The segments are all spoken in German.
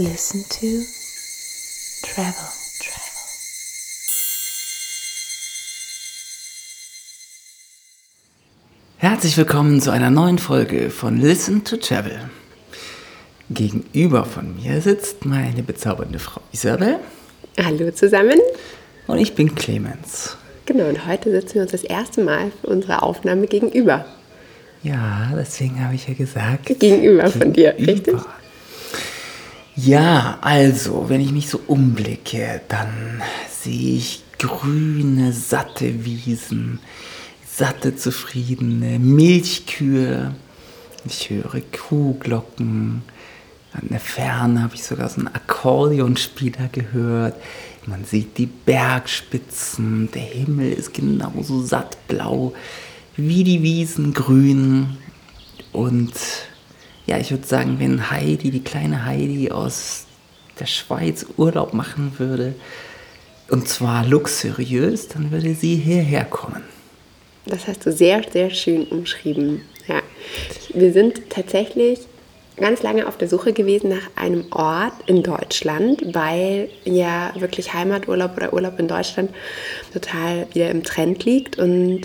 Listen to Travel. Travel. Herzlich willkommen zu einer neuen Folge von Listen to Travel. Gegenüber von mir sitzt meine bezaubernde Frau Isabel Hallo zusammen. und ich bin Clemens. Genau, und heute sitzen wir uns das erste Mal für unsere Aufnahme gegenüber. Ja, deswegen habe ich ja gesagt. Gegenüber von dir, richtig? Ja, also, wenn ich mich so umblicke, dann sehe ich grüne, satte Wiesen, satte, zufriedene Milchkühe. Ich höre Kuhglocken. An der Ferne habe ich sogar so einen Akkordeonspieler gehört. Man sieht die Bergspitzen. Der Himmel ist genauso sattblau wie die Wiesen grün. Und ja, ich würde sagen, wenn Heidi, die kleine Heidi aus der Schweiz Urlaub machen würde, und zwar luxuriös, dann würde sie hierher kommen. Das hast du sehr, sehr schön umschrieben. Ja. Wir sind tatsächlich ganz lange auf der Suche gewesen nach einem Ort in Deutschland, weil ja wirklich Heimaturlaub oder Urlaub in Deutschland total wieder im Trend liegt und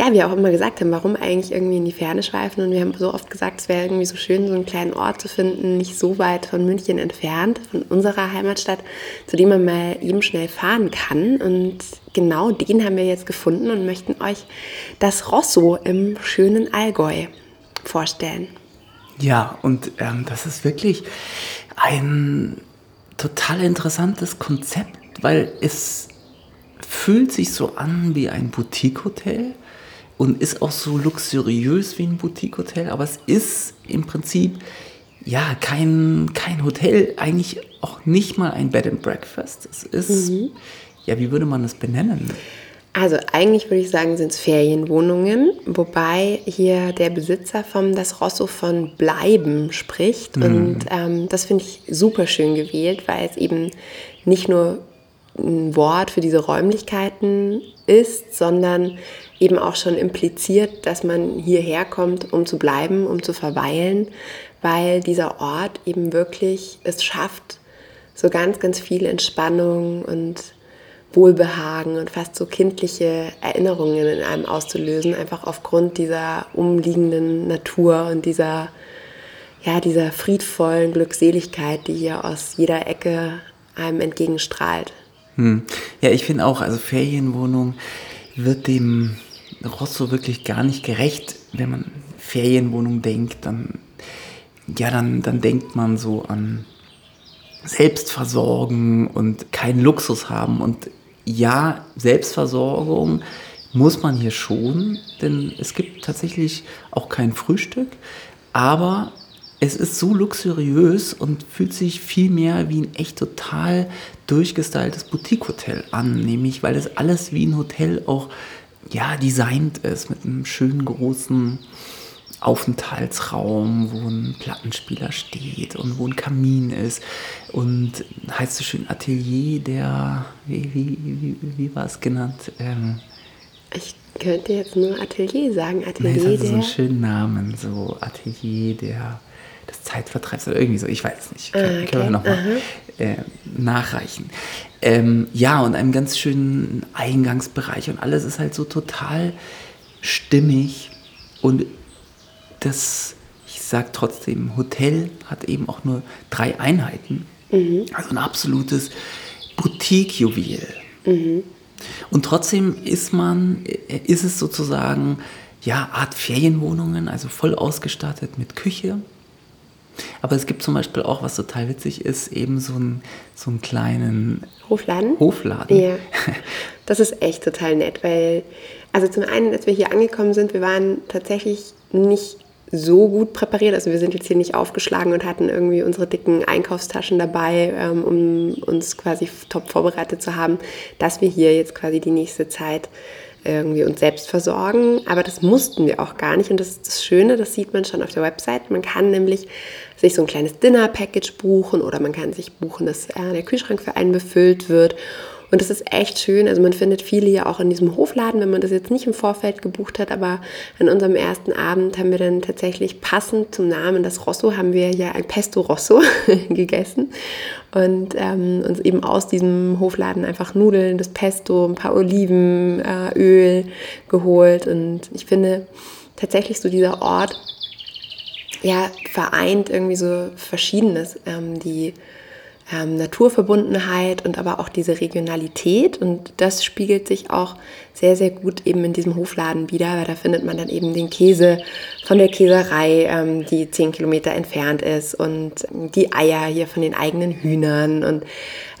ja, wir auch immer gesagt haben, warum eigentlich irgendwie in die Ferne schweifen. Und wir haben so oft gesagt, es wäre irgendwie so schön, so einen kleinen Ort zu finden, nicht so weit von München entfernt, von unserer Heimatstadt, zu dem man mal eben schnell fahren kann. Und genau den haben wir jetzt gefunden und möchten euch das Rosso im schönen Allgäu vorstellen. Ja, und ähm, das ist wirklich ein total interessantes Konzept, weil es fühlt sich so an wie ein Boutique-Hotel und ist auch so luxuriös wie ein Boutique-Hotel, aber es ist im Prinzip ja kein, kein Hotel, eigentlich auch nicht mal ein Bed and Breakfast. Es ist, ja, wie würde man das benennen? Also eigentlich würde ich sagen, sind es Ferienwohnungen, wobei hier der Besitzer vom Das Rosso von Bleiben spricht. Und ähm, das finde ich super schön gewählt, weil es eben nicht nur ein Wort für diese Räumlichkeiten ist, sondern eben auch schon impliziert, dass man hierher kommt, um zu bleiben, um zu verweilen, weil dieser Ort eben wirklich es schafft, so ganz, ganz viel Entspannung und Wohlbehagen und fast so kindliche Erinnerungen in einem auszulösen, einfach aufgrund dieser umliegenden Natur und dieser, ja, dieser friedvollen Glückseligkeit, die hier aus jeder Ecke einem entgegenstrahlt. Hm. Ja, ich finde auch, also Ferienwohnung wird dem Rosso wirklich gar nicht gerecht. Wenn man Ferienwohnung denkt, dann, ja, dann, dann denkt man so an Selbstversorgen und keinen Luxus haben. Und ja, Selbstversorgung muss man hier schon, denn es gibt tatsächlich auch kein Frühstück, aber es ist so luxuriös und fühlt sich viel mehr wie ein echt total durchgestyltes Boutique-Hotel an, nämlich weil es alles wie ein Hotel auch ja designt ist mit einem schönen großen Aufenthaltsraum, wo ein Plattenspieler steht und wo ein Kamin ist und heißt so schön Atelier der wie wie wie, wie war es genannt? Ähm, Ich könnte jetzt nur Atelier sagen. Nee, Atelier es hat so der. einen schönen Namen, so Atelier der, des Zeitvertreibs oder irgendwie so, ich weiß es nicht. Ah, Können, können wir okay, nochmal äh, nachreichen. Ähm, ja, und einem ganz schönen Eingangsbereich und alles ist halt so total stimmig und das, ich sag trotzdem, Hotel hat eben auch nur drei Einheiten. Also ein absolutes Boutique-Juwel. Und trotzdem ist man, äh, ist es sozusagen, ja, Art Ferienwohnungen, also voll ausgestattet mit Küche. Aber es gibt zum Beispiel auch, was total witzig ist, eben so, ein, so einen kleinen Hofladen? Hofladen. Ja, das ist echt total nett, weil, also zum einen, als wir hier angekommen sind, wir waren tatsächlich nicht so gut präpariert. Also wir sind jetzt hier nicht aufgeschlagen und hatten irgendwie unsere dicken Einkaufstaschen dabei, ähm, um uns quasi top vorbereitet zu haben, dass wir hier jetzt quasi die nächste Zeit irgendwie uns selbst versorgen. Aber das mussten wir auch gar nicht. Und das ist das Schöne, das sieht man schon auf der Website. Man kann nämlich sich so ein kleines Dinner-Package buchen oder man kann sich buchen, dass äh, der Kühlschrank für einen befüllt wird. Und das ist echt schön. Also man findet viele hier auch in diesem Hofladen, wenn man das jetzt nicht im Vorfeld gebucht hat. Aber an unserem ersten Abend haben wir dann tatsächlich passend zum Namen das Rosso, haben wir ja ein Pesto Rosso gegessen. Und ähm, uns eben aus diesem Hofladen einfach Nudeln, das Pesto, ein paar Oliven, äh, Öl geholt. Und ich finde tatsächlich so dieser Ort, ja, vereint irgendwie so Verschiedenes. Ähm, die ähm, Naturverbundenheit und aber auch diese Regionalität. Und das spiegelt sich auch sehr, sehr gut eben in diesem Hofladen wieder, weil da findet man dann eben den Käse von der Käserei, ähm, die zehn Kilometer entfernt ist und die Eier hier von den eigenen Hühnern und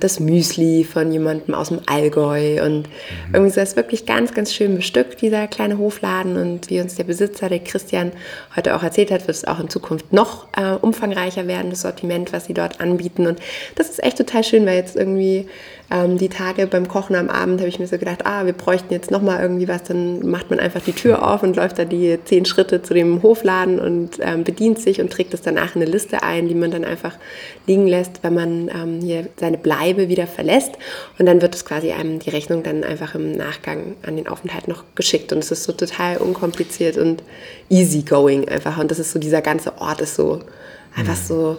das Müsli von jemandem aus dem Allgäu und mhm. irgendwie ist das wirklich ganz, ganz schön bestückt, dieser kleine Hofladen und wie uns der Besitzer, der Christian, heute auch erzählt hat, wird es auch in Zukunft noch äh, umfangreicher werden, das Sortiment, was sie dort anbieten und das ist echt total schön, weil jetzt irgendwie ähm, die Tage beim Kochen am Abend habe ich mir so gedacht, ah, wir bräuchten jetzt nochmal irgendwie was, dann macht man einfach die Tür auf und läuft da die zehn Schritte zu dem Hofladen und ähm, bedient sich und trägt es danach in eine Liste ein, die man dann einfach liegen lässt, wenn man ähm, hier seine Bleibe wieder verlässt. Und dann wird es quasi einem die Rechnung dann einfach im Nachgang an den Aufenthalt noch geschickt. Und es ist so total unkompliziert und easygoing einfach. Und das ist so, dieser ganze Ort ist so einfach mhm. so,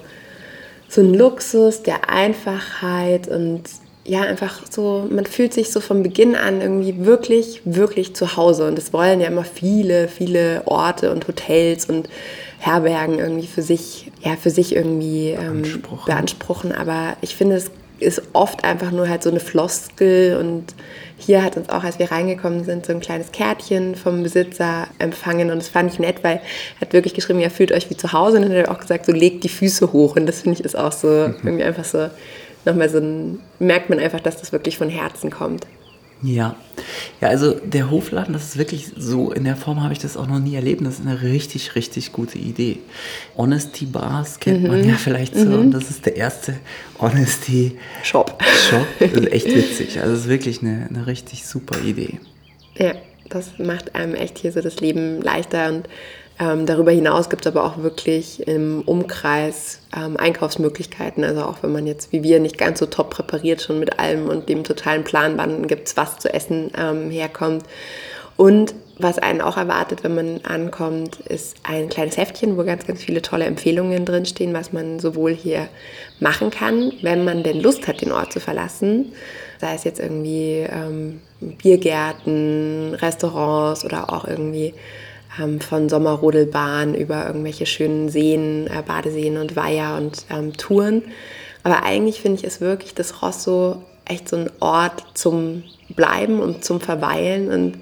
so ein Luxus der Einfachheit und ja, einfach so, man fühlt sich so von Beginn an irgendwie wirklich, wirklich zu Hause. Und es wollen ja immer viele, viele Orte und Hotels und Herbergen irgendwie für sich, ja, für sich irgendwie ähm, beanspruchen. beanspruchen. Aber ich finde, es ist oft einfach nur halt so eine Floskel und hier hat uns auch, als wir reingekommen sind, so ein kleines Kärtchen vom Besitzer empfangen und das fand ich nett, weil er hat wirklich geschrieben, ja, fühlt euch wie zu Hause und dann hat er auch gesagt, so legt die Füße hoch und das finde ich ist auch so mhm. irgendwie einfach so nochmal so ein, merkt man einfach, dass das wirklich von Herzen kommt. Ja. Ja, also der Hofladen, das ist wirklich so, in der Form habe ich das auch noch nie erlebt. Das ist eine richtig, richtig gute Idee. Honesty Bars kennt mhm. man ja vielleicht so. Mhm. Das ist der erste Honesty Shop. Shop. Das ist echt witzig. Also es ist wirklich eine, eine richtig super Idee. Ja, das macht einem echt hier so das Leben leichter und ähm, darüber hinaus gibt es aber auch wirklich im Umkreis ähm, Einkaufsmöglichkeiten. Also auch wenn man jetzt wie wir nicht ganz so top präpariert schon mit allem und dem totalen Plan, wann gibt es was zu essen, ähm, herkommt. Und was einen auch erwartet, wenn man ankommt, ist ein kleines Heftchen, wo ganz, ganz viele tolle Empfehlungen drinstehen, was man sowohl hier machen kann, wenn man denn Lust hat, den Ort zu verlassen. Sei es jetzt irgendwie ähm, Biergärten, Restaurants oder auch irgendwie ähm, von Sommerrodelbahn über irgendwelche schönen Seen, äh, Badeseen und Weiher und ähm, Touren. Aber eigentlich finde ich es wirklich das Rosso echt so ein Ort zum Bleiben und zum Verweilen und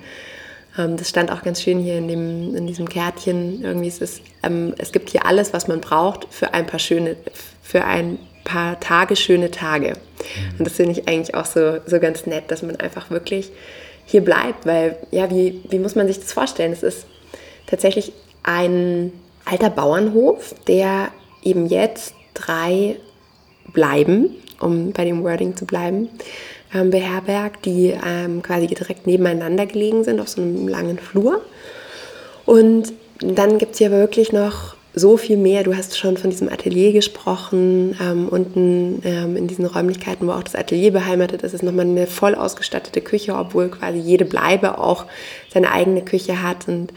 ähm, das stand auch ganz schön hier in, dem, in diesem Kärtchen. Irgendwie ist es, ähm, es gibt hier alles, was man braucht für ein paar schöne, für ein paar Tage, schöne Tage. Und das finde ich eigentlich auch so, so ganz nett, dass man einfach wirklich hier bleibt, weil, ja, wie, wie muss man sich das vorstellen? Es ist tatsächlich ein alter Bauernhof, der eben jetzt drei Bleiben, um bei dem Wording zu bleiben, ähm, beherbergt, die ähm, quasi direkt nebeneinander gelegen sind auf so einem langen Flur. Und dann gibt es hier wirklich noch so viel mehr. Du hast schon von diesem Atelier gesprochen. Ähm, unten ähm, in diesen Räumlichkeiten, wo auch das Atelier beheimatet ist, ist nochmal eine voll ausgestattete Küche, obwohl quasi jede Bleibe auch seine eigene Küche hat. Und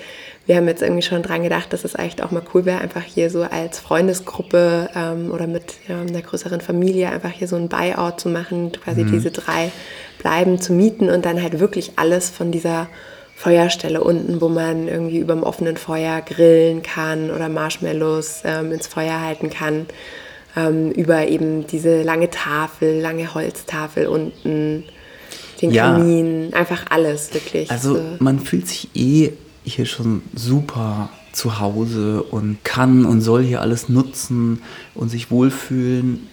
wir haben jetzt irgendwie schon dran gedacht, dass es eigentlich auch mal cool wäre, einfach hier so als Freundesgruppe ähm, oder mit ja, einer größeren Familie einfach hier so ein Buyout zu machen, quasi mhm. diese drei Bleiben zu mieten und dann halt wirklich alles von dieser Feuerstelle unten, wo man irgendwie über dem offenen Feuer grillen kann oder Marshmallows ähm, ins Feuer halten kann. Ähm, über eben diese lange Tafel, lange Holztafel unten, den ja. Kamin, einfach alles wirklich. Also man fühlt sich eh hier schon super zu Hause und kann und soll hier alles nutzen und sich wohlfühlen.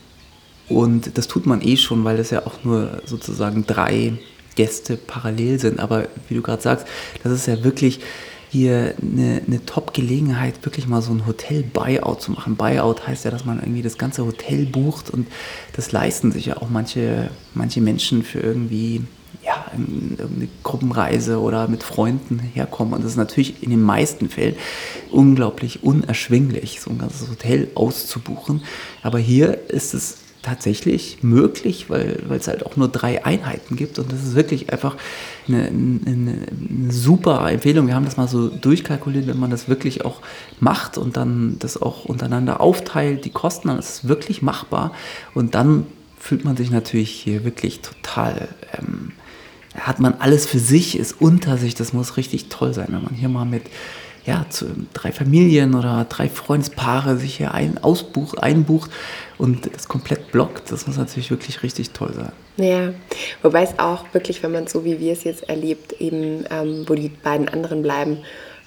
Und das tut man eh schon, weil das ja auch nur sozusagen drei Gäste parallel sind. Aber wie du gerade sagst, das ist ja wirklich hier eine, eine Top-Gelegenheit, wirklich mal so ein Hotel-Buyout zu machen. Buyout heißt ja, dass man irgendwie das ganze Hotel bucht und das leisten sich ja auch manche, manche Menschen für irgendwie ja, irgendeine Gruppenreise oder mit Freunden herkommen. Und das ist natürlich in den meisten Fällen unglaublich unerschwinglich, so ein ganzes Hotel auszubuchen. Aber hier ist es tatsächlich möglich, weil, weil es halt auch nur drei Einheiten gibt und das ist wirklich einfach eine, eine, eine, super Empfehlung. Wir haben das mal so durchkalkuliert, wenn man das wirklich auch macht und dann das auch untereinander aufteilt, die Kosten, dann ist es wirklich machbar und dann fühlt man sich natürlich hier wirklich total, ähm, hat man alles für sich, ist unter sich, das muss richtig toll sein, wenn man hier mal mit ja, zu drei Familien oder drei Freundespaare sich hier ein, ausbuch, einbucht und das komplett blockt, das muss natürlich wirklich richtig toll sein. Ja, wobei es auch wirklich, wenn man so wie wir es jetzt erlebt, eben ähm, wo die beiden anderen bleiben,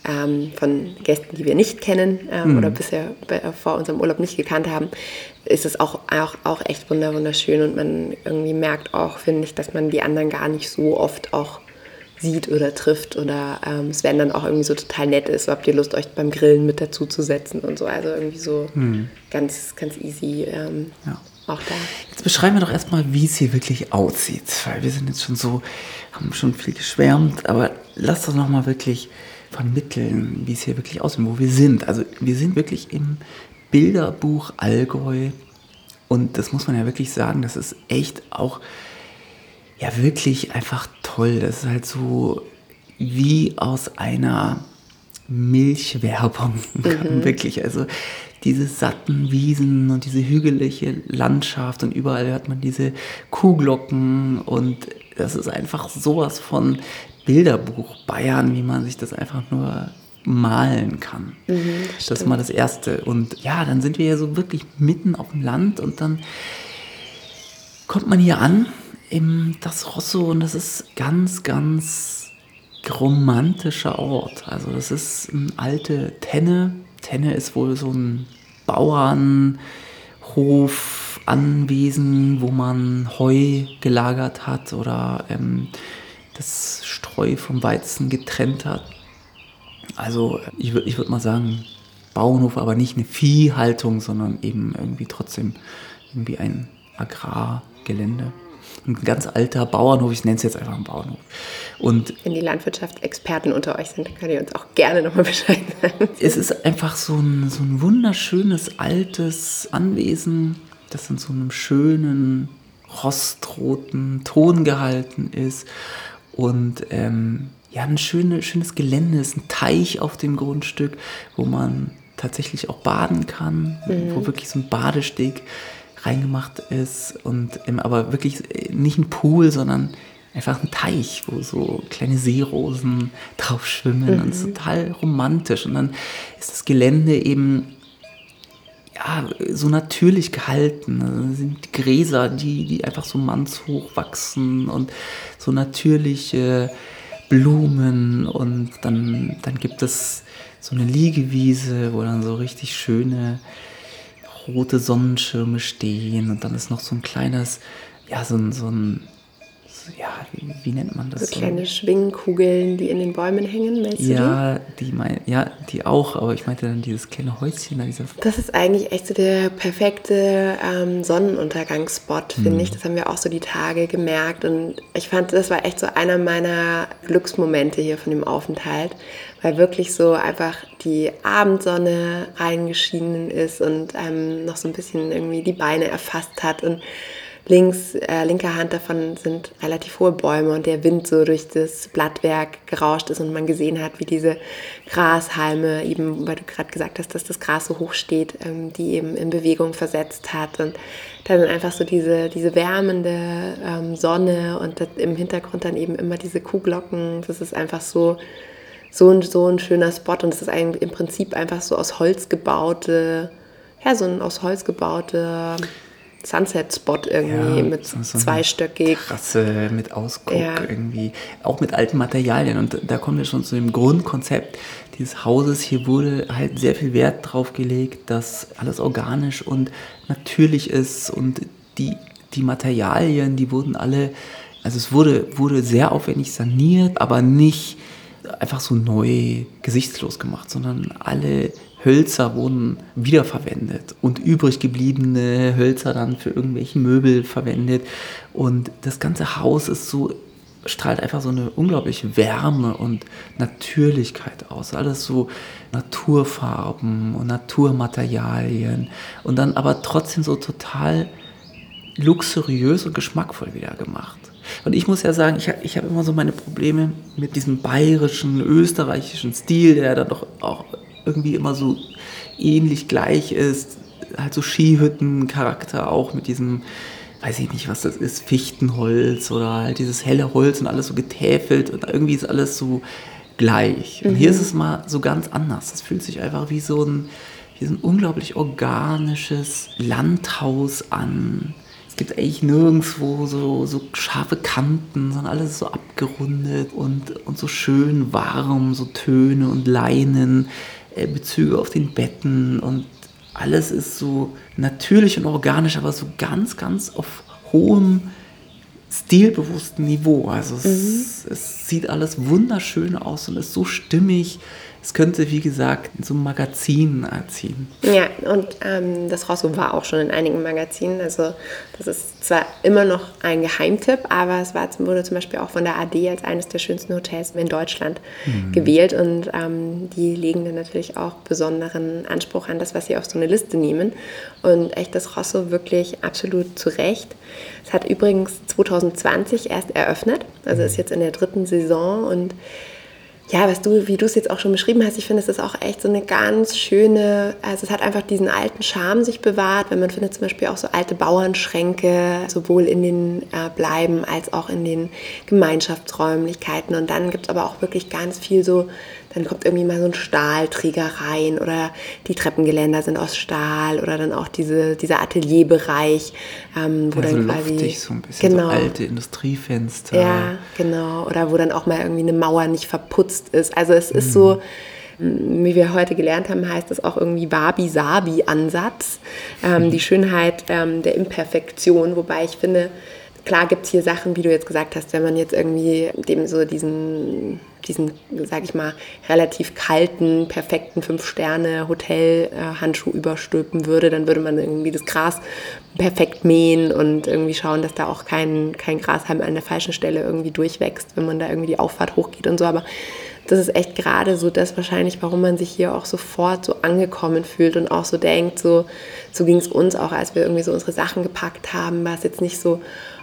ähm, von Gästen, die wir nicht kennen ähm, mhm. oder bisher äh, vor unserem Urlaub nicht gekannt haben, ist es auch, auch, auch echt wunderschön und man irgendwie merkt auch, finde ich, dass man die anderen gar nicht so oft auch sieht oder trifft oder ähm, es werden dann auch irgendwie so total nett ist. So, habt ihr Lust, euch beim Grillen mit dazu zu setzen und so. Also irgendwie so hm. ganz, ganz easy ähm, ja. auch da. Jetzt beschreiben wir doch erstmal, wie es hier wirklich aussieht. Weil wir sind jetzt schon so, haben schon viel geschwärmt, aber lasst uns nochmal wirklich vermitteln, wie es hier wirklich aussieht, wo wir sind. Also wir sind wirklich im Bilderbuch Allgäu und das muss man ja wirklich sagen, das ist echt auch ja wirklich einfach toll. Das ist halt so wie aus einer Milchwerbung. Mhm. wirklich. Also diese satten Wiesen und diese hügelige Landschaft und überall hört man diese Kuhglocken und das ist einfach sowas von Bilderbuch Bayern, wie man sich das einfach nur malen kann. Mhm, das, das ist mal das Erste. Und ja, dann sind wir ja so wirklich mitten auf dem Land und dann kommt man hier an im das Rosso und das ist ganz, ganz romantischer Ort. Also das ist eine alte Tenne. Tenne ist wohl so ein Bauernhof, Anwesen, wo man Heu gelagert hat oder ähm, das Streu vom Weizen getrennt hat. Also ich würde ich würd mal sagen, Bauernhof, aber nicht eine Viehhaltung, sondern eben irgendwie trotzdem irgendwie ein Agrargelände ein ganz alter Bauernhof, ich nenne es jetzt einfach einen Bauernhof. Und Wenn die Landwirtschaftsexperten unter euch sind, könnt ihr uns auch gerne nochmal Bescheid sagen. Es ist einfach so ein, so ein wunderschönes altes Anwesen, das in so einem schönen rostroten Ton gehalten ist und ähm, ja, ein schöne, schönes Gelände ist, ein Teich auf dem Grundstück, wo man tatsächlich auch baden kann, mhm. wo wirklich so ein Badesteg reingemacht ist und ähm, aber wirklich äh, nicht ein Pool, sondern einfach ein Teich, wo so kleine Seerosen drauf schwimmen mhm. und ist total romantisch und dann ist das Gelände eben ja, so natürlich gehalten. Also sind Gräser, die, die einfach so mannshoch wachsen und so natürliche Blumen und dann, dann gibt es so eine Liegewiese, wo dann so richtig schöne rote Sonnenschirme stehen und dann ist noch so ein kleines, ja, so ein, so ein ja, wie, wie, nennt man das? So kleine Schwingkugeln, die in den Bäumen hängen, meinst ja, die? Die mein, ja, die auch, aber ich meinte dann dieses kleine Häuschen da. Dieser das ist eigentlich echt so der perfekte ähm, Sonnenuntergangsspot, finde hm. ich. Das haben wir auch so die Tage gemerkt und ich fand, das war echt so einer meiner Glücksmomente hier von dem Aufenthalt, weil wirklich so einfach die Abendsonne reingeschienen ist und ähm, noch so ein bisschen irgendwie die Beine erfasst hat und links, äh, linker Hand davon sind relativ hohe Bäume und der Wind so durch das Blattwerk gerauscht ist und man gesehen hat, wie diese Grashalme eben, weil du gerade gesagt hast, dass das Gras so hoch steht, ähm, die eben in Bewegung versetzt hat und dann einfach so diese, diese wärmende ähm, Sonne und im Hintergrund dann eben immer diese Kuhglocken. Das ist einfach so, so ein, so ein schöner Spot und es ist im Prinzip einfach so aus Holz gebaute, ja, so ein aus Holz gebaute Sunset-Spot irgendwie ja, mit so zweistöckig. Terrasse mit Ausguck ja. irgendwie, auch mit alten Materialien. Und da kommen wir schon zu dem Grundkonzept dieses Hauses. Hier wurde halt sehr viel Wert drauf gelegt, dass alles organisch und natürlich ist und die, die Materialien, die wurden alle, also es wurde, wurde sehr aufwendig saniert, aber nicht einfach so neu gesichtslos gemacht, sondern alle Hölzer wurden wiederverwendet und übrig gebliebene Hölzer dann für irgendwelche Möbel verwendet. Und das ganze Haus ist so, strahlt einfach so eine unglaubliche Wärme und Natürlichkeit aus. Alles so Naturfarben und Naturmaterialien und dann aber trotzdem so total luxuriös und geschmackvoll wieder gemacht. Und ich muss ja sagen, ich habe ich hab immer so meine Probleme mit diesem bayerischen, österreichischen Stil, der dann doch auch irgendwie immer so ähnlich gleich ist. Halt so Skihütten-Charakter auch mit diesem, weiß ich nicht, was das ist, Fichtenholz oder halt dieses helle Holz und alles so getäfelt und irgendwie ist alles so gleich. Und hier ist es mal so ganz anders. Es fühlt sich einfach wie so ein, wie so ein unglaublich organisches Landhaus an es gibt eigentlich nirgendwo so, so scharfe Kanten, sondern alles so abgerundet und, und so schön warm, so Töne und Leinen, Bezüge auf den Betten und alles ist so natürlich und organisch, aber so ganz, ganz auf hohem, stilbewussten Niveau. Also es, mhm. es sieht alles wunderschön aus und ist so stimmig es könnte, wie gesagt, in so einem Magazin erziehen. Ja, und ähm, das Rosso war auch schon in einigen Magazinen. Also das ist zwar immer noch ein Geheimtipp, aber es war, wurde zum Beispiel auch von der AD als eines der schönsten Hotels in Deutschland mhm. gewählt. Und ähm, die legen dann natürlich auch besonderen Anspruch an das, was sie auf so eine Liste nehmen. Und echt das Rosso wirklich absolut zu Recht. Es hat übrigens 2020 erst eröffnet, also ist jetzt in der dritten Saison und ja, was du, wie du es jetzt auch schon beschrieben hast, ich finde, es ist auch echt so eine ganz schöne, also es hat einfach diesen alten Charme sich bewahrt, wenn man findet zum Beispiel auch so alte Bauernschränke, sowohl in den äh, Bleiben als auch in den Gemeinschaftsräumlichkeiten. Und dann gibt es aber auch wirklich ganz viel so dann kommt irgendwie mal so ein Stahlträger rein oder die Treppengeländer sind aus Stahl oder dann auch diese, dieser Atelierbereich, ähm, wo ja, dann so quasi luftig, so ein bisschen genau, so alte Industriefenster. Ja, genau. Oder wo dann auch mal irgendwie eine Mauer nicht verputzt ist. Also es ist mhm. so wie wir heute gelernt haben, heißt das auch irgendwie Wabi-Sabi-Ansatz, ähm, mhm. die Schönheit ähm, der Imperfektion, wobei ich finde, klar gibt es hier Sachen, wie du jetzt gesagt hast, wenn man jetzt irgendwie dem so diesen, diesen, sag ich mal, relativ kalten, perfekten Fünf-Sterne-Hotel-Handschuh überstülpen würde, dann würde man irgendwie das Gras perfekt mähen und irgendwie schauen, dass da auch kein, kein Grashalm an der falschen Stelle irgendwie durchwächst, wenn man da irgendwie die Auffahrt hochgeht und so. Aber das ist echt gerade so das wahrscheinlich, warum man sich hier auch sofort so angekommen fühlt und auch so denkt, so, so ging es uns auch, als wir irgendwie so unsere Sachen gepackt haben, war es jetzt nicht so,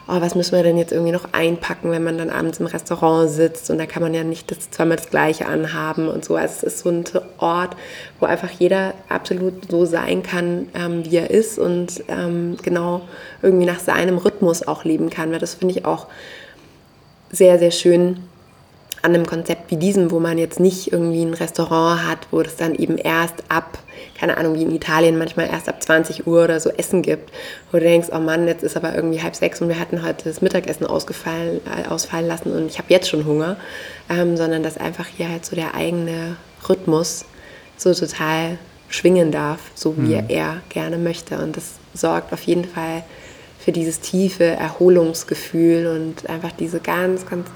oh, was müssen wir denn jetzt irgendwie noch einpacken, wenn man dann abends im Restaurant sitzt und da kann man ja nicht das, zweimal das Gleiche anhaben und so. Also es ist so ein Ort, wo einfach jeder absolut so sein kann, ähm, wie er ist und ähm, genau irgendwie nach seinem Rhythmus auch leben kann. Weil das finde ich auch sehr, sehr schön an einem Konzept wie diesem, wo man jetzt nicht irgendwie ein Restaurant hat, wo das dann eben erst ab, keine Ahnung, wie in Italien manchmal erst ab 20 Uhr oder so Essen gibt, wo du denkst, oh Mann, jetzt ist aber irgendwie halb sechs und wir hatten heute das Mittagessen ausgefallen, äh, ausfallen lassen und ich habe jetzt schon Hunger, ähm, sondern dass einfach hier halt so der eigene Rhythmus so total schwingen darf, so wie mhm. er gerne möchte und das sorgt auf jeden Fall für dieses tiefe Erholungsgefühl und einfach diese ganz, ganz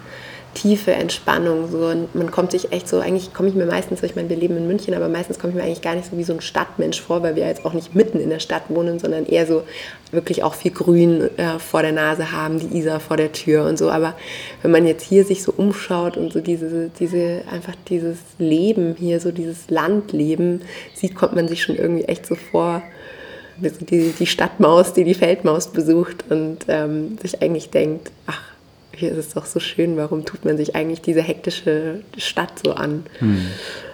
tiefe Entspannung. So. Und man kommt sich echt so, eigentlich komme ich mir meistens, ich meine, wir leben in München, aber meistens komme ich mir eigentlich gar nicht so wie so ein Stadtmensch vor, weil wir jetzt auch nicht mitten in der Stadt wohnen, sondern eher so wirklich auch viel Grün äh, vor der Nase haben, die Isar vor der Tür und so. Aber wenn man jetzt hier sich so umschaut und so diese, diese, einfach dieses Leben hier, so dieses Landleben sieht, kommt man sich schon irgendwie echt so vor, die, die Stadtmaus, die die Feldmaus besucht und ähm, sich eigentlich denkt, ach, hier ist es doch so schön, warum tut man sich eigentlich diese hektische Stadt so an? Hm.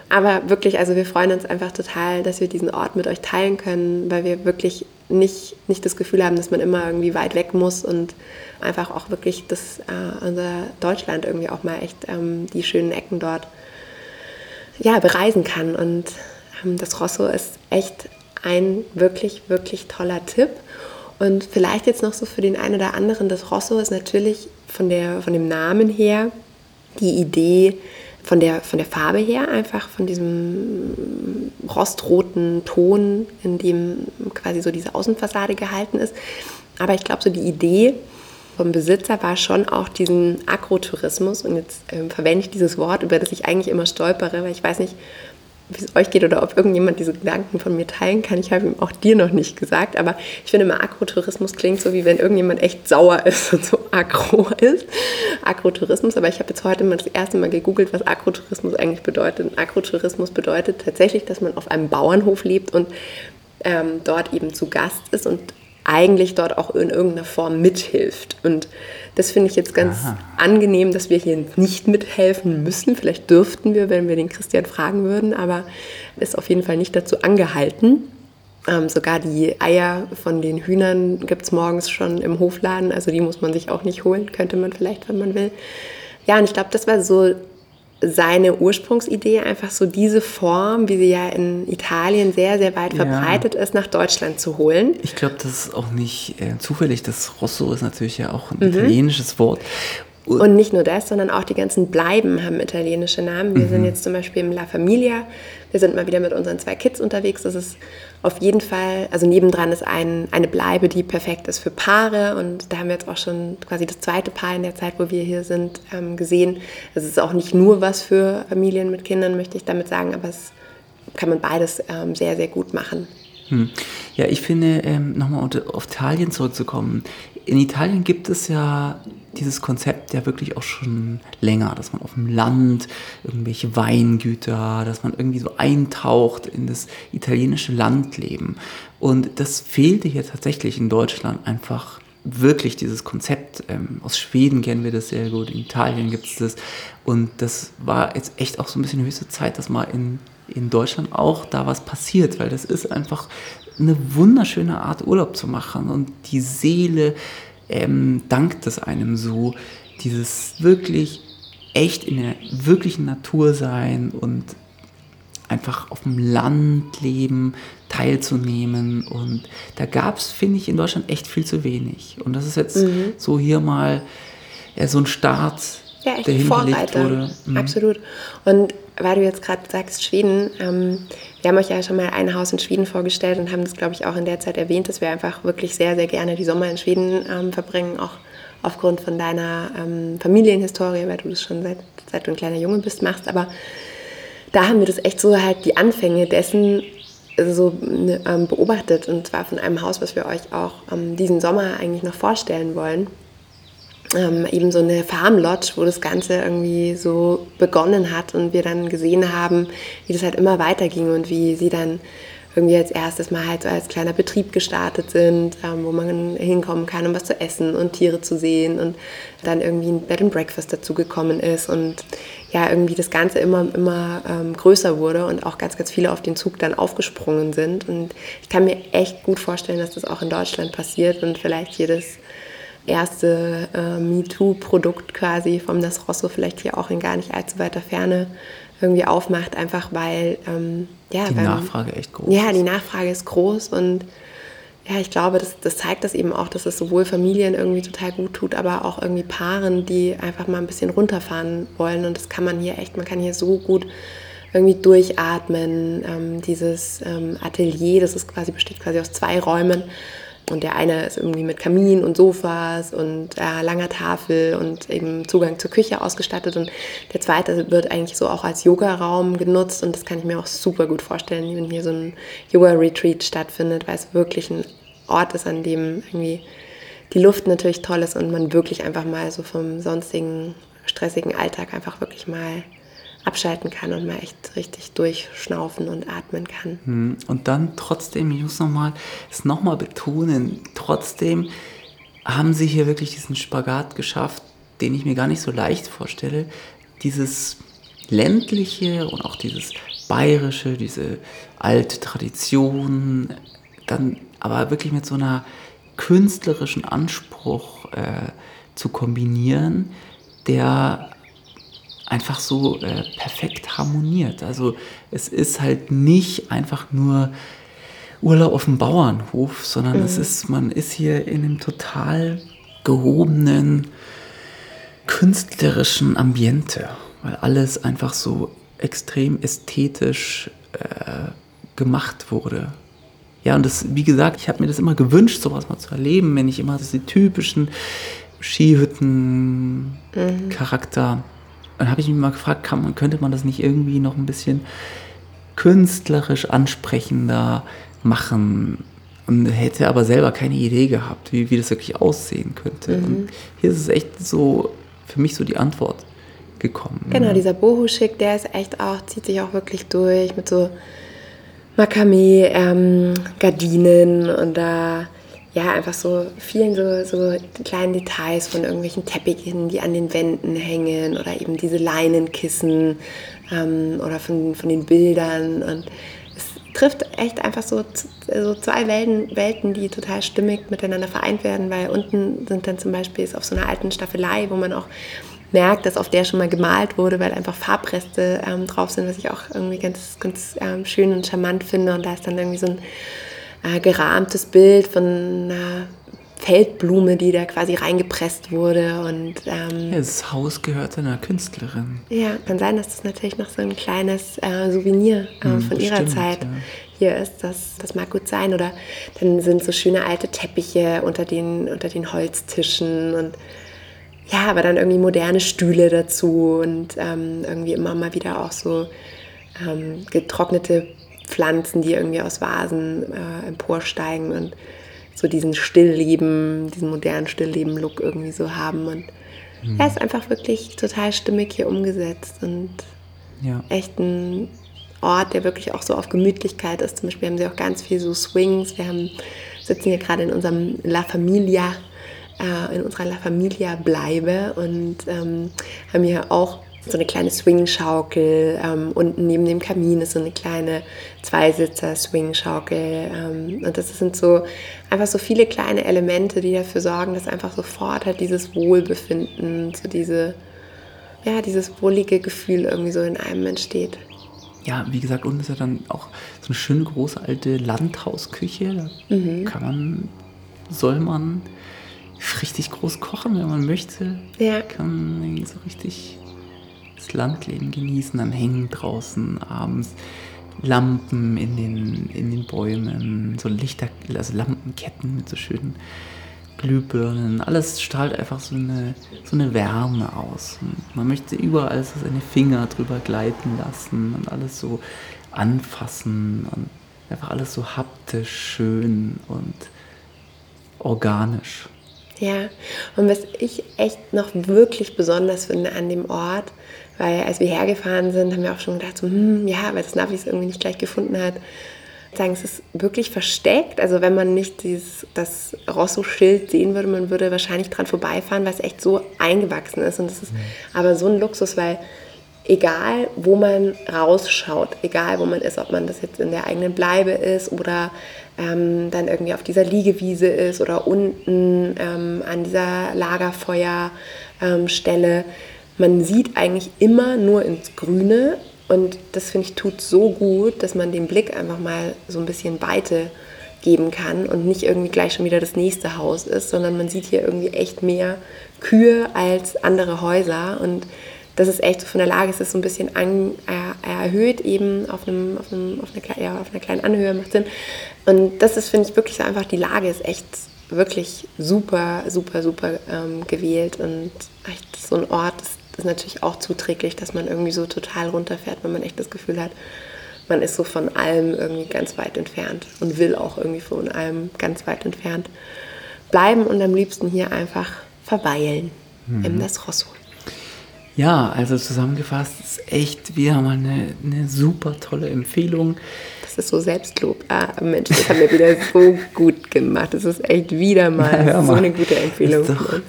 Aber wirklich, also wir freuen uns einfach total, dass wir diesen Ort mit euch teilen können, weil wir wirklich nicht, nicht das Gefühl haben, dass man immer irgendwie weit weg muss und einfach auch wirklich das, äh, unser Deutschland irgendwie auch mal echt ähm, die schönen Ecken dort ja, bereisen kann. Und ähm, das Rosso ist echt ein wirklich, wirklich toller Tipp. Und vielleicht jetzt noch so für den einen oder anderen, das Rosso ist natürlich von, der, von dem Namen her die Idee, von der, von der Farbe her, einfach von diesem rostroten Ton, in dem quasi so diese Außenfassade gehalten ist. Aber ich glaube, so die Idee vom Besitzer war schon auch diesen Agrotourismus. Und jetzt äh, verwende ich dieses Wort, über das ich eigentlich immer stolpere, weil ich weiß nicht, wie es euch geht oder ob irgendjemand diese Gedanken von mir teilen kann. Ich habe ihm auch dir noch nicht gesagt, aber ich finde immer Agrotourismus klingt so, wie wenn irgendjemand echt sauer ist und so agro ist. Agrotourismus, aber ich habe jetzt heute mal das erste Mal gegoogelt, was Agrotourismus eigentlich bedeutet. Und Agrotourismus bedeutet tatsächlich, dass man auf einem Bauernhof lebt und ähm, dort eben zu Gast ist und eigentlich dort auch in irgendeiner Form mithilft. Und das finde ich jetzt ganz Aha. angenehm, dass wir hier nicht mithelfen müssen. Vielleicht dürften wir, wenn wir den Christian fragen würden, aber ist auf jeden Fall nicht dazu angehalten. Ähm, sogar die Eier von den Hühnern gibt es morgens schon im Hofladen, also die muss man sich auch nicht holen, könnte man vielleicht, wenn man will. Ja, und ich glaube, das war so seine Ursprungsidee, einfach so diese Form, wie sie ja in Italien sehr, sehr weit Ja. verbreitet ist, nach Deutschland zu holen. Ich glaube, das ist auch nicht äh, zufällig. Das Rosso ist natürlich ja auch ein Mhm. italienisches Wort. Und, nicht nur das, sondern auch die ganzen Bleiben haben italienische Namen. Wir sind jetzt zum Beispiel im La Familia. Wir sind mal wieder mit unseren zwei Kids unterwegs. Das ist auf jeden Fall, also nebendran ist ein, eine Bleibe, die perfekt ist für Paare. Und da haben wir jetzt auch schon quasi das zweite Paar in der Zeit, wo wir hier sind, ähm, gesehen. Es ist auch nicht nur was für Familien mit Kindern, möchte ich damit sagen, aber es kann man beides ähm, sehr, sehr gut machen. Hm. Ja, ich finde, ähm, nochmal auf Italien zurückzukommen. In Italien gibt es ja dieses Konzept ja wirklich auch schon länger, dass man auf dem Land irgendwelche Weingüter, dass man irgendwie so eintaucht in das italienische Landleben. Und das fehlte hier tatsächlich in Deutschland einfach wirklich dieses Konzept. Ähm, aus Schweden kennen wir das sehr gut, in Italien gibt es das. Und das war jetzt echt auch so ein bisschen höchste Zeit, dass mal in, in Deutschland auch da was passiert, weil das ist einfach eine wunderschöne Art, Urlaub zu machen. Und die Seele ähm, dankt es einem so, dieses wirklich echt in der wirklichen Natur sein und einfach auf dem Land leben, teilzunehmen. Und da gab es, finde ich, in Deutschland echt viel zu wenig. Und das ist jetzt so hier mal ja, so ein Start, Ja, der hingelegt Vorreiter. wurde. Mhm. Absolut. Und weil du jetzt gerade sagst, Schweden, ähm, wir haben euch ja schon mal ein Haus in Schweden vorgestellt und haben das, glaube ich, auch in der Zeit erwähnt, dass wir einfach wirklich sehr, sehr gerne die Sommer in Schweden ähm, verbringen, auch aufgrund von deiner ähm, Familienhistorie, weil du das schon seit, seit du ein kleiner Junge bist, machst. Aber da haben wir das echt so halt die Anfänge dessen so ne, ähm, beobachtet und zwar von einem Haus, was wir euch auch ähm, diesen Sommer eigentlich noch vorstellen wollen ähm, eben so eine Farmlodge, wo das Ganze irgendwie so begonnen hat und wir dann gesehen haben, wie das halt immer weiterging und wie sie dann irgendwie als erstes mal halt so als kleiner Betrieb gestartet sind, ähm, wo man hinkommen kann, um was zu essen und Tiere zu sehen und dann irgendwie ein Bed and Breakfast dazugekommen ist und ja, irgendwie das Ganze immer, immer ähm, größer wurde und auch ganz, ganz viele auf den Zug dann aufgesprungen sind. Und ich kann mir echt gut vorstellen, dass das auch in Deutschland passiert und vielleicht das erste äh, MeToo-Produkt quasi vom Das Rosso vielleicht hier auch in gar nicht allzu weiter Ferne irgendwie aufmacht, einfach weil ähm, ja, Die weil, Nachfrage echt groß Ja, ist. die Nachfrage ist groß und ja, ich glaube, das, das zeigt das eben auch, dass es sowohl Familien irgendwie total gut tut, aber auch irgendwie Paaren, die einfach mal ein bisschen runterfahren wollen. Und das kann man hier echt, man kann hier so gut irgendwie durchatmen. Ähm, dieses ähm, Atelier, das ist quasi, besteht quasi aus zwei Räumen. Und der eine ist irgendwie mit Kamin und Sofas und äh, langer Tafel und eben Zugang zur Küche ausgestattet. Und der zweite wird eigentlich so auch als Yoga-Raum genutzt. Und das kann ich mir auch super gut vorstellen, wenn hier so ein Yoga-Retreat stattfindet, weil es wirklich ein Ort ist, an dem irgendwie die Luft natürlich toll ist und man wirklich einfach mal so vom sonstigen stressigen Alltag einfach wirklich mal abschalten kann und mal echt richtig durchschnaufen und atmen kann. Hm, Und dann trotzdem, ich muss nochmal, es nochmal betonen, trotzdem haben sie hier wirklich diesen Spagat geschafft, den ich mir gar nicht so leicht vorstelle. Dieses ländliche und auch dieses bayerische, diese alte Tradition, dann aber wirklich mit so einer künstlerischen Anspruch äh, zu kombinieren, der einfach so äh, perfekt harmoniert. Also es ist halt nicht einfach nur Urlaub auf dem Bauernhof, sondern es ist, man ist hier in einem total gehobenen, künstlerischen Ambiente, weil alles einfach so extrem ästhetisch äh, gemacht wurde. Ja, und das, wie gesagt, ich habe mir das immer gewünscht, sowas mal zu erleben, wenn ich immer diese typischen Skihütten-Charakter. Dann habe ich mich mal gefragt, kann man, könnte man das nicht irgendwie noch ein bisschen künstlerisch ansprechender machen? Und hätte aber selber keine Idee gehabt, wie, wie das wirklich aussehen könnte. Und hier ist es echt so, für mich so die Antwort gekommen. Genau, dieser Boho-Schick, der ist echt auch, zieht sich auch wirklich durch mit so Makramee, ähm, Gardinen und da ja, einfach so vielen so, so kleinen Details von irgendwelchen Teppichen, die an den Wänden hängen oder eben diese Leinenkissen ähm, oder von, von den Bildern. Und es trifft echt einfach so, so zwei Welten, Welten, die total stimmig miteinander vereint werden, weil unten sind dann zum Beispiel auf so einer alten Staffelei, wo man auch merkt, dass auf der schon mal gemalt wurde, weil einfach Farbreste ähm, drauf sind, was ich auch irgendwie ganz, ganz ähm, schön und charmant finde. Und da ist dann irgendwie so ein äh, gerahmtes Bild von einer Feldblume, die da quasi reingepresst wurde. Und, ähm, ja, das Haus gehört einer Künstlerin. Ja, kann sein, dass das natürlich noch so ein kleines äh, Souvenir äh, hm, von ihrer stimmt, Zeit ja. hier ist. Das, das mag gut sein. Oder dann sind so schöne alte Teppiche unter den, unter den Holztischen und ja, aber dann irgendwie moderne Stühle dazu und ähm, irgendwie immer mal wieder auch so ähm, getrocknete Pflanzen, die irgendwie aus Vasen äh, emporsteigen und so diesen Stillleben, diesen modernen Stillleben-Look irgendwie so haben. Und mhm. er ist einfach wirklich total stimmig hier umgesetzt und ja. echt ein Ort, der wirklich auch so auf Gemütlichkeit ist. Zum Beispiel haben sie auch ganz viel so Swings. Wir haben, sitzen hier gerade in unserem La Familia, äh, in unserer La Familia Bleibe und ähm, haben hier auch so eine kleine Swing-Schaukel. Ähm, unten neben dem Kamin ist so eine kleine Zweisitzer-Swing-Schaukel. Ähm, und das sind so einfach so viele kleine Elemente, die dafür sorgen, dass einfach sofort halt dieses Wohlbefinden, so diese, ja, dieses wohlige Gefühl irgendwie so in einem entsteht. Ja, wie gesagt, unten ist ja dann auch so eine schöne große alte Landhausküche. Da mhm. kann man, soll man richtig groß kochen, wenn man möchte. Ja. Kann so richtig das Landleben genießen, dann hängen draußen abends Lampen in den, in den Bäumen, so Lichter, also Lampenketten mit so schönen Glühbirnen. Alles strahlt einfach so eine, so eine Wärme aus. Und man möchte überall so seine Finger drüber gleiten lassen und alles so anfassen und einfach alles so haptisch schön und organisch. Ja, und was ich echt noch wirklich besonders finde an dem Ort, weil als wir hergefahren sind, haben wir auch schon gedacht, so, hm, ja, weil das Navi es irgendwie nicht gleich gefunden hat. Sagen, es ist wirklich versteckt. Also wenn man nicht dieses, das Rosso-Schild sehen würde, man würde wahrscheinlich dran vorbeifahren, weil es echt so eingewachsen ist. Und das ist mhm. aber so ein Luxus, weil egal wo man rausschaut, egal wo man ist, ob man das jetzt in der eigenen Bleibe ist oder ähm, dann irgendwie auf dieser Liegewiese ist oder unten ähm, an dieser Lagerfeuerstelle, ähm, man sieht eigentlich immer nur ins Grüne und das finde ich tut so gut, dass man den Blick einfach mal so ein bisschen Weite geben kann und nicht irgendwie gleich schon wieder das nächste Haus ist, sondern man sieht hier irgendwie echt mehr Kühe als andere Häuser und das ist echt so von der Lage, es ist so ein bisschen an, äh, erhöht eben auf, einem, auf, einem, auf, einer, ja, auf einer kleinen Anhöhe, macht Sinn. Und das ist, finde ich, wirklich so einfach, die Lage ist echt wirklich super, super, super ähm, gewählt und echt so ein Ort, das ist natürlich auch zuträglich, dass man irgendwie so total runterfährt, wenn man echt das Gefühl hat, man ist so von allem irgendwie ganz weit entfernt und will auch irgendwie von allem ganz weit entfernt bleiben und am liebsten hier einfach verweilen mhm. im Das Rosso. Ja, also zusammengefasst ist echt wieder mal eine, eine super tolle Empfehlung. Das ist so Selbstlob. Ah, Mensch, das haben wir wieder so gut gemacht. Das ist echt wieder mal ja, so eine gute Empfehlung. Ist doch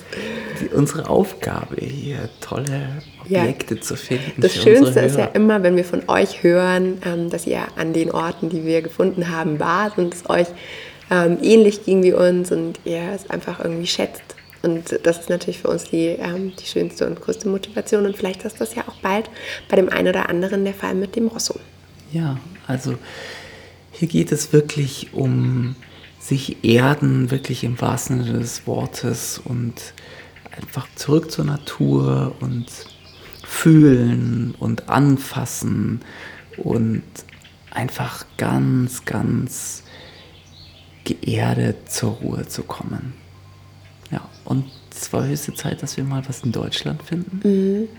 die, unsere Aufgabe hier, tolle Objekte ja. zu finden. Das Schönste ist ja immer, wenn wir von euch hören, ähm, dass ihr an den Orten, die wir gefunden haben, wart und es euch ähm, ähnlich ging wie uns und ihr es einfach irgendwie schätzt. Und das ist natürlich für uns die, ähm, die schönste und größte Motivation. Und vielleicht ist das ja auch bald bei dem einen oder anderen der Fall mit dem Rosso. Ja, also hier geht es wirklich um sich erden, wirklich im wahrsten Sinne des Wortes und einfach zurück zur Natur und fühlen und anfassen und einfach ganz, ganz geerdet zur Ruhe zu kommen. Ja, und es war höchste Zeit, dass wir mal was in Deutschland finden. Mhm.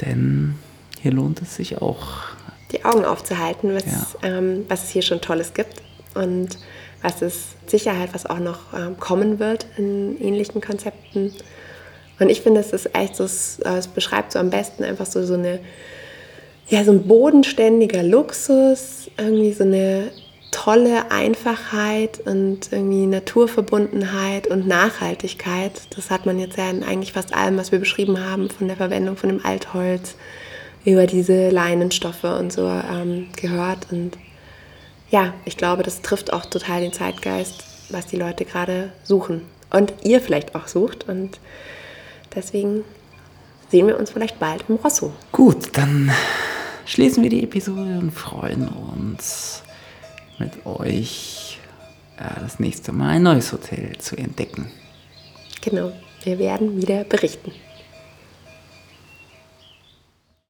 Denn hier lohnt es sich auch. Die Augen aufzuhalten, was, ja. ähm, was es hier schon Tolles gibt und was es Sicherheit, was auch noch ähm, kommen wird in ähnlichen Konzepten. Und ich finde, es ist echt so, es, es beschreibt so am besten einfach so, so eine, ja, so ein bodenständiger Luxus, irgendwie so eine tolle Einfachheit und irgendwie Naturverbundenheit und Nachhaltigkeit. Das hat man jetzt ja in eigentlich fast allem, was wir beschrieben haben, von der Verwendung von dem Altholz über diese Leinenstoffe und so ähm, gehört. Und ja, ich glaube, das trifft auch total den Zeitgeist, was die Leute gerade suchen. Und ihr vielleicht auch sucht. Und deswegen sehen wir uns vielleicht bald im Rosso. Gut, dann schließen wir die Episode und freuen uns mit euch äh, das nächste Mal ein neues Hotel zu entdecken. Genau, wir werden wieder berichten.